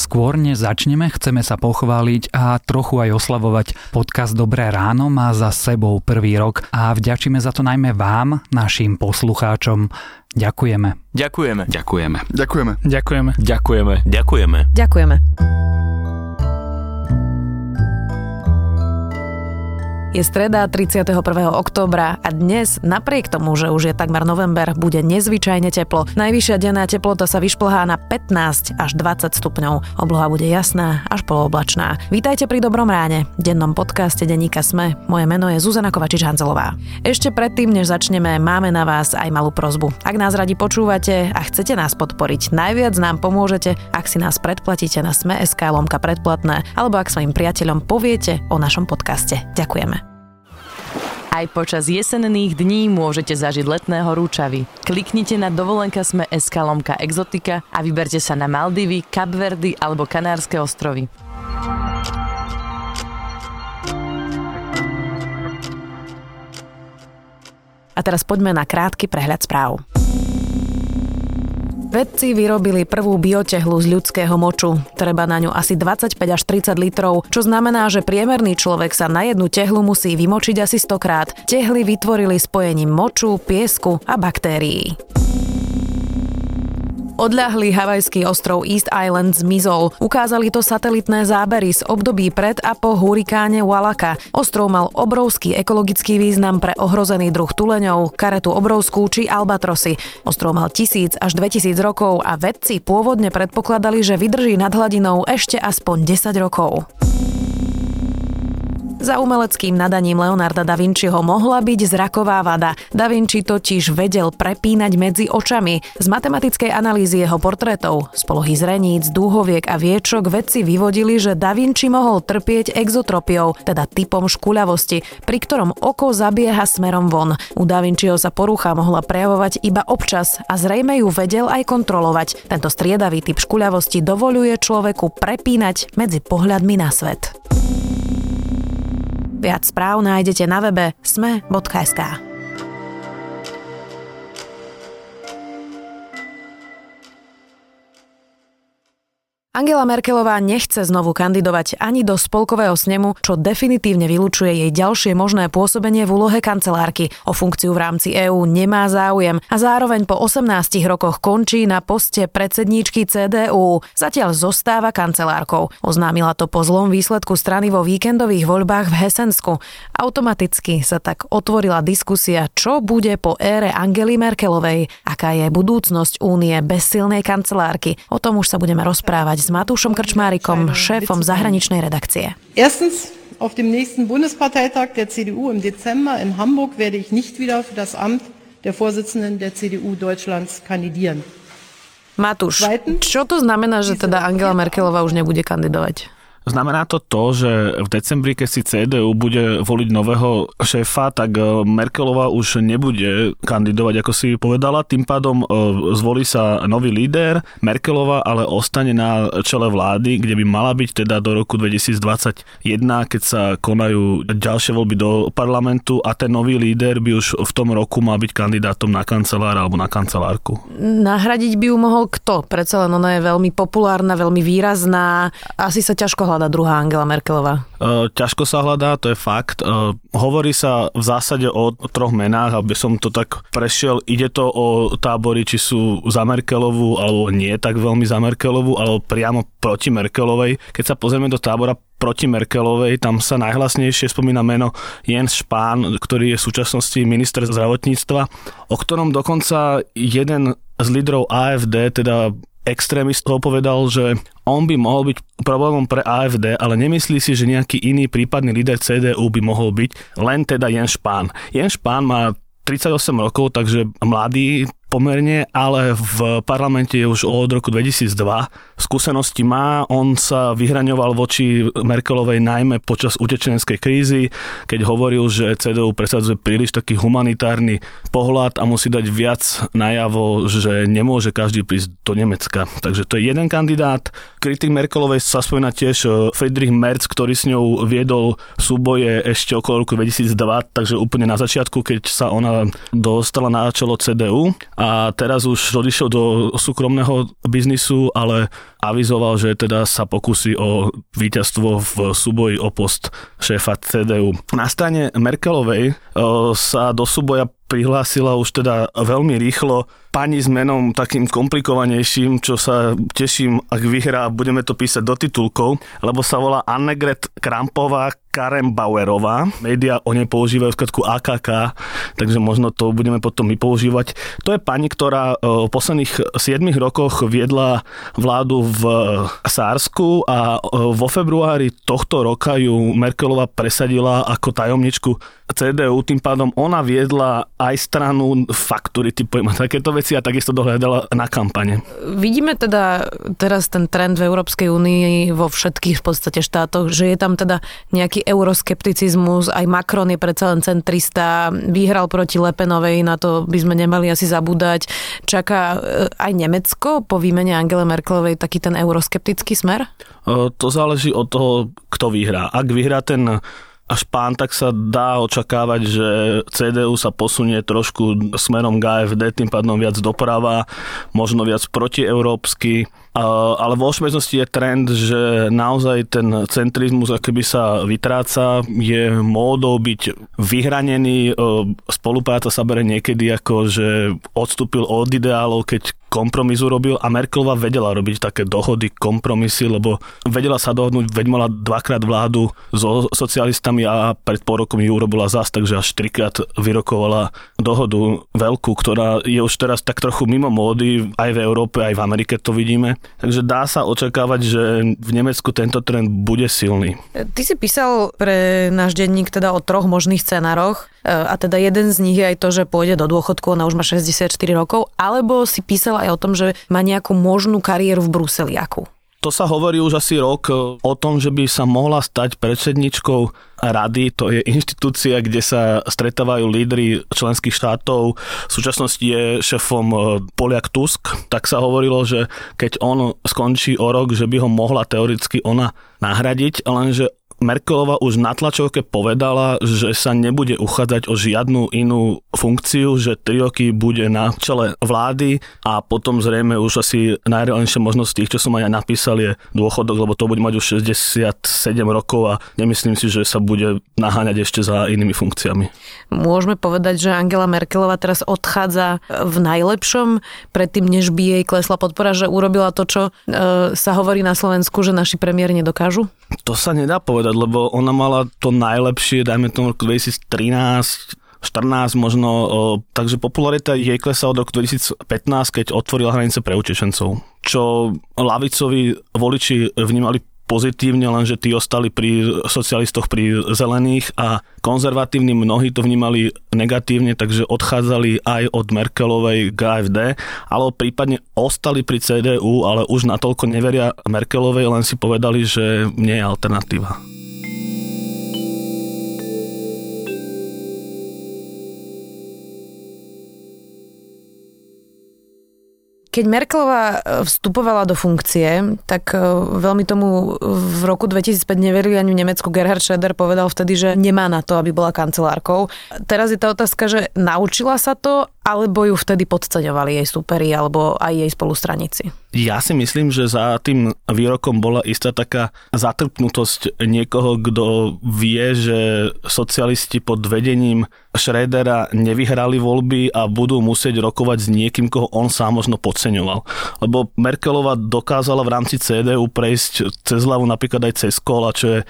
Skôr než začneme, chceme sa pochváliť a trochu aj oslavovať. Podcast Dobré ráno má za sebou prvý rok a vďačíme za to najmä vám, našim poslucháčom. Ďakujeme. Ďakujeme. Ďakujeme. Ďakujeme. Ďakujeme. Ďakujeme. Ďakujeme. Ďakujeme. Je streda 31. októbra a dnes, napriek tomu, že už je takmer november, bude nezvyčajne teplo. Najvyššia denná teplota sa vyšplhá na 15 až 20 stupňov. Obloha bude jasná až polooblačná. Vítajte pri Dobrom ráne, dennom podcaste Deníka Sme. Moje meno je Zuzana Kovačič-Hanzelová. Ešte predtým, než začneme, máme na vás aj malú prozbu. Ak nás radi počúvate a chcete nás podporiť, najviac nám pomôžete, ak si nás predplatíte na Sme.sk lomka predplatné, alebo ak svojim priateľom poviete o našom podcaste. Ďakujeme. Aj počas jesenných dní môžete zažiť letného rúčavy. Kliknite na dovolenka sme SK exotika a vyberte sa na Maldivy, Kapverdy alebo Kanárske ostrovy. A teraz poďme na krátky prehľad správ. Vedci vyrobili prvú biotehlu z ľudského moču. Treba na ňu asi 25 až 30 litrov, čo znamená, že priemerný človek sa na jednu tehlu musí vymočiť asi 100 krát. Tehly vytvorili spojením moču, piesku a baktérií. Odľahlý havajský ostrov East Island zmizol. Ukázali to satelitné zábery z období pred a po hurikáne Walaka. Ostrov mal obrovský ekologický význam pre ohrozený druh tuleňov, karetu obrovskú či albatrosy. Ostrov mal tisíc až 2000 rokov a vedci pôvodne predpokladali, že vydrží nad hladinou ešte aspoň 10 rokov. Za umeleckým nadaním Leonarda da Vinciho mohla byť zraková vada. Da Vinci totiž vedel prepínať medzi očami. Z matematickej analýzy jeho portrétov, z polohy zreníc, dúhoviek a viečok vedci vyvodili, že Da Vinci mohol trpieť exotropiou, teda typom škuľavosti, pri ktorom oko zabieha smerom von. U Da Vinciho sa porucha mohla prejavovať iba občas a zrejme ju vedel aj kontrolovať. Tento striedavý typ škuľavosti dovoluje človeku prepínať medzi pohľadmi na svet. Viac správ nájdete na webe sme.sk. Angela Merkelová nechce znovu kandidovať ani do spolkového snemu, čo definitívne vylučuje jej ďalšie možné pôsobenie v úlohe kancelárky. O funkciu v rámci EÚ nemá záujem a zároveň po 18 rokoch končí na poste predsedníčky CDU. Zatiaľ zostáva kancelárkou. Oznámila to po zlom výsledku strany vo víkendových voľbách v Hesensku. Automaticky sa tak otvorila diskusia, čo bude po ére Angely Merkelovej, aká je budúcnosť únie bez silnej kancelárky. O tom už sa budeme rozprávať s Matúšom Krčmárikom, šéfom zahraničnej redakcie. Erstens, auf dem nächsten Bundesparteitag der CDU im Dezember in Hamburg werde ich nicht wieder für das Amt der Vorsitzenden der CDU Deutschlands kandidieren. Matúš, čo to znamená, že teda Angela Merkelová už nebude kandidovať? Znamená to to, že v decembri, keď si CDU bude voliť nového šéfa, tak e, Merkelová už nebude kandidovať, ako si povedala. Tým pádom e, zvolí sa nový líder. Merkelová ale ostane na čele vlády, kde by mala byť teda do roku 2021, keď sa konajú ďalšie voľby do parlamentu a ten nový líder by už v tom roku mal byť kandidátom na kancelára alebo na kancelárku. Nahradiť by ju mohol kto? Predsa len ona je veľmi populárna, veľmi výrazná. Asi sa ťažko hľada druhá Angela Merkelová? Ťažko sa hľadá, to je fakt. Hovorí sa v zásade o troch menách, aby som to tak prešiel. Ide to o tábory, či sú za Merkelovú, alebo nie tak veľmi za Merkelovú, alebo priamo proti Merkelovej. Keď sa pozrieme do tábora proti Merkelovej, tam sa najhlasnejšie spomína meno Jens Spahn, ktorý je v súčasnosti minister zdravotníctva, o ktorom dokonca jeden z lídrov AFD, teda extrémistov povedal, že on by mohol byť problémom pre AFD, ale nemyslí si, že nejaký iný prípadný líder CDU by mohol byť len teda Jens Spahn. Jens Spahn má 38 rokov, takže mladý pomerne, ale v parlamente je už od roku 2002. Skúsenosti má, on sa vyhraňoval voči Merkelovej najmä počas utečenskej krízy, keď hovoril, že CDU presadzuje príliš taký humanitárny pohľad a musí dať viac najavo, že nemôže každý prísť do Nemecka. Takže to je jeden kandidát. Kritik Merkelovej sa spomína tiež e, Friedrich Merz, ktorý s ňou viedol súboje ešte okolo roku 2002, takže úplne na začiatku, keď sa ona dostala na čelo CDU a teraz už odišiel do súkromného biznisu, ale avizoval, že teda sa pokusí o víťazstvo v súboji o post šéfa CDU. Na strane Merkelovej sa do súboja prihlásila už teda veľmi rýchlo pani s menom takým komplikovanejším, čo sa teším, ak vyhrá, budeme to písať do titulkov, lebo sa volá Annegret Krampová Karen Bauerová. Média o nej používajú skratku AKK, takže možno to budeme potom my používať. To je pani, ktorá e, v posledných 7 rokoch viedla vládu v Sársku a e, vo februári tohto roka ju Merkelová presadila ako tajomničku CDU, tým pádom ona viedla aj stranu faktúry, typujem a takéto veci a takisto dohľadala na kampane. Vidíme teda teraz ten trend v Európskej únii vo všetkých v podstate štátoch, že je tam teda nejaký euroskepticizmus, aj Macron je predsa len centrista, vyhral proti Lepenovej, na to by sme nemali asi zabúdať. Čaká eh, aj Nemecko po výmene Angele Merkelovej taký ten euroskeptický smer? To záleží od toho, kto vyhrá. Ak vyhrá ten až pán, tak sa dá očakávať, že CDU sa posunie trošku smerom k AFD, tým pádom viac doprava, možno viac protieurópsky, ale vo všeobecnosti je trend, že naozaj ten centrizmus akoby sa vytráca, je módou byť vyhranený, spolupráca sa bere niekedy ako, že odstúpil od ideálov, keď kompromis urobil. A Merkelová vedela robiť také dohody, kompromisy, lebo vedela sa dohodnúť, veď mala dvakrát vládu so socialistami a pred pol rokom ju urobila zas, takže až trikrát vyrokovala dohodu veľkú, ktorá je už teraz tak trochu mimo módy, aj v Európe, aj v Amerike to vidíme. Takže dá sa očakávať, že v Nemecku tento trend bude silný. Ty si písal pre náš denník teda o troch možných scenároch e, a teda jeden z nich je aj to, že pôjde do dôchodku, ona už má 64 rokov, alebo si písal aj o tom, že má nejakú možnú kariéru v Bruseli. To sa hovorí už asi rok e, o tom, že by sa mohla stať predsedničkou rady. To je inštitúcia, kde sa stretávajú lídry členských štátov. V súčasnosti je šefom e, Poliak Tusk. Tak sa hovorilo, že keď on skončí o rok, že by ho mohla teoreticky ona nahradiť, lenže Merkelová už na tlačovke povedala, že sa nebude uchádzať o žiadnu inú funkciu, že tri roky bude na čele vlády a potom zrejme už asi najreálnejšia možnosť tých, čo som aj napísal, je dôchodok, lebo to bude mať už 67 rokov a nemyslím si, že sa bude naháňať ešte za inými funkciami. Môžeme povedať, že Angela Merkelová teraz odchádza v najlepšom, predtým než by jej klesla podpora, že urobila to, čo e, sa hovorí na Slovensku, že naši premiéry nedokážu? To sa nedá povedať lebo ona mala to najlepšie, dajme tomu roku 2013, 14 možno, takže popularita jej klesá od roku 2015, keď otvorila hranice pre utečencov, čo lavicovi voliči vnímali pozitívne, lenže tí ostali pri socialistoch, pri zelených a konzervatívni mnohí to vnímali negatívne, takže odchádzali aj od Merkelovej k AFD, alebo prípadne ostali pri CDU, ale už natoľko neveria Merkelovej, len si povedali, že nie je alternatíva. Keď Merkelová e, vstupovala do funkcie, tak e, veľmi tomu v roku 2005 neverili ani v Nemecku. Gerhard Schröder povedal vtedy, že nemá na to, aby bola kancelárkou. Teraz je tá otázka, že naučila sa to, alebo ju vtedy podceňovali jej superi alebo aj jej spolustranici? Ja si myslím, že za tým výrokom bola istá taká zatrpnutosť niekoho, kto vie, že socialisti pod vedením Schrödera nevyhrali voľby a budú musieť rokovať s niekým, koho on sám možno podceňoval. Lebo Merkelova dokázala v rámci CDU prejsť cez hlavu napríklad aj cez kola, čo je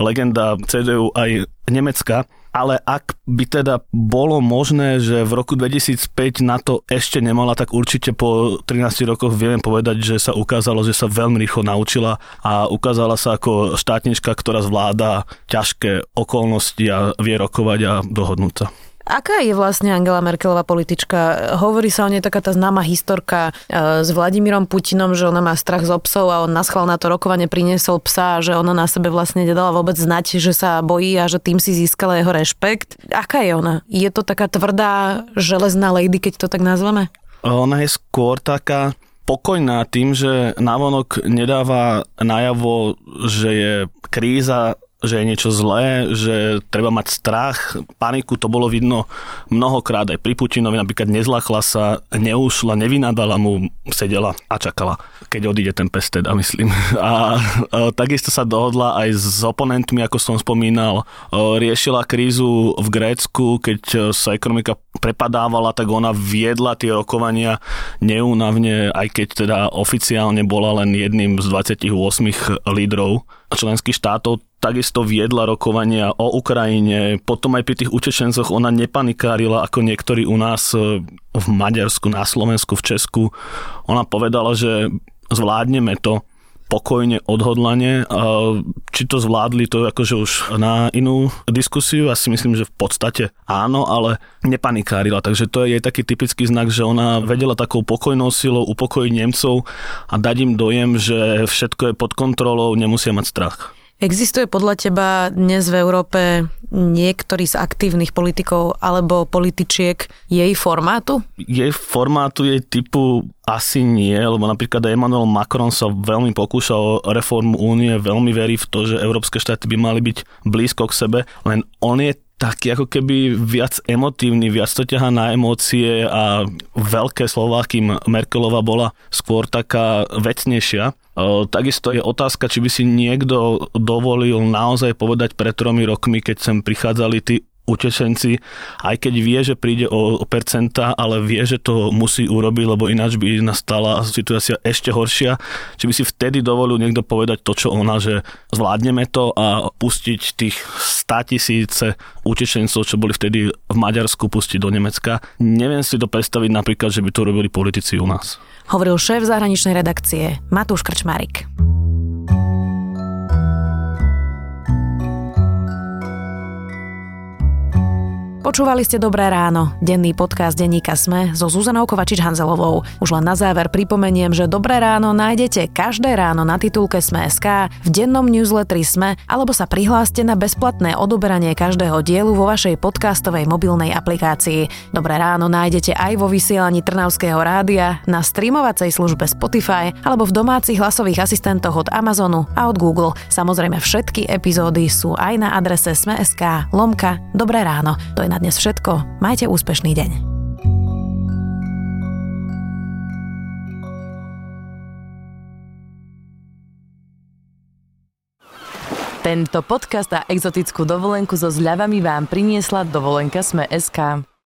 legenda CDU aj Nemecka ale ak by teda bolo možné, že v roku 2005 na to ešte nemala, tak určite po 13 rokoch vieme povedať, že sa ukázalo, že sa veľmi rýchlo naučila a ukázala sa ako štátnička, ktorá zvláda ťažké okolnosti a vie rokovať a dohodnúť sa. Aká je vlastne Angela Merkelová politička? Hovorí sa o nej taká tá známa historka e, s Vladimírom Putinom, že ona má strach z psov a on na schvál na to rokovanie priniesol psa a že ona na sebe vlastne nedala vôbec znať, že sa bojí a že tým si získala jeho rešpekt. Aká je ona? Je to taká tvrdá železná lady, keď to tak nazveme? Ona je skôr taká pokojná tým, že navonok nedáva najavo, že je kríza že je niečo zlé, že treba mať strach, paniku, to bolo vidno mnohokrát aj pri Putinovi, napríklad nezlachla sa, neušla, nevynadala mu, sedela a čakala, keď odíde ten pes teda, myslím. A, a takisto sa dohodla aj s oponentmi, ako som spomínal, riešila krízu v Grécku, keď sa ekonomika prepadávala, tak ona viedla tie rokovania neúnavne, aj keď teda oficiálne bola len jedným z 28 lídrov členských štátov takisto viedla rokovania o Ukrajine, potom aj pri tých utečencoch ona nepanikárila ako niektorí u nás e, v Maďarsku, na Slovensku, v Česku. Ona povedala, že zvládneme to pokojne, odhodlane. Či to zvládli, to akože už na inú diskusiu. Ja si myslím, že v podstate áno, ale nepanikárila. Takže to je taký typický znak, že ona vedela takou pokojnou silou upokojiť Nemcov a dať im dojem, že všetko je pod kontrolou, nemusia mať strach. Existuje podľa teba dnes v Európe niektorý z aktívnych politikov alebo političiek jej formátu? Jej formátu, jej typu asi nie, lebo napríklad Emmanuel Macron sa veľmi pokúša o reformu únie, veľmi verí v to, že európske štáty by mali byť blízko k sebe, len on je taký ako keby viac emotívny, viac to ťahá na emócie a veľké slová, kým Merkelova bola skôr taká vecnejšia. Takisto je otázka, či by si niekto dovolil naozaj povedať pred tromi rokmi, keď sem prichádzali tí utečenci, aj keď vie, že príde o, o percenta, ale vie, že to musí urobiť, lebo ináč by nastala situácia ešte horšia. Či by si vtedy dovolil niekto povedať to, čo ona, že zvládneme to a pustiť tých 100 tisíce utečencov, čo boli vtedy v Maďarsku, pustiť do Nemecka. Neviem si to predstaviť napríklad, že by to robili politici u nás. Hovoril šéf zahraničnej redakcie Matúš Krčmárik. Počúvali ste Dobré ráno, denný podcast denníka Sme so Zuzanou Kovačič-Hanzelovou. Už len na záver pripomeniem, že Dobré ráno nájdete každé ráno na titulke Sme.sk, v dennom newsletteri Sme, alebo sa prihláste na bezplatné odoberanie každého dielu vo vašej podcastovej mobilnej aplikácii. Dobré ráno nájdete aj vo vysielaní Trnavského rádia, na streamovacej službe Spotify alebo v domácich hlasových asistentoch od Amazonu a od Google. Samozrejme všetky epizódy sú aj na adrese Sme.sk lomka Dobré ráno. To je na dnes všetko. Majte úspešný deň. Tento podcast a exotickú dovolenku so zľavami vám priniesla dovolenka Sme SK.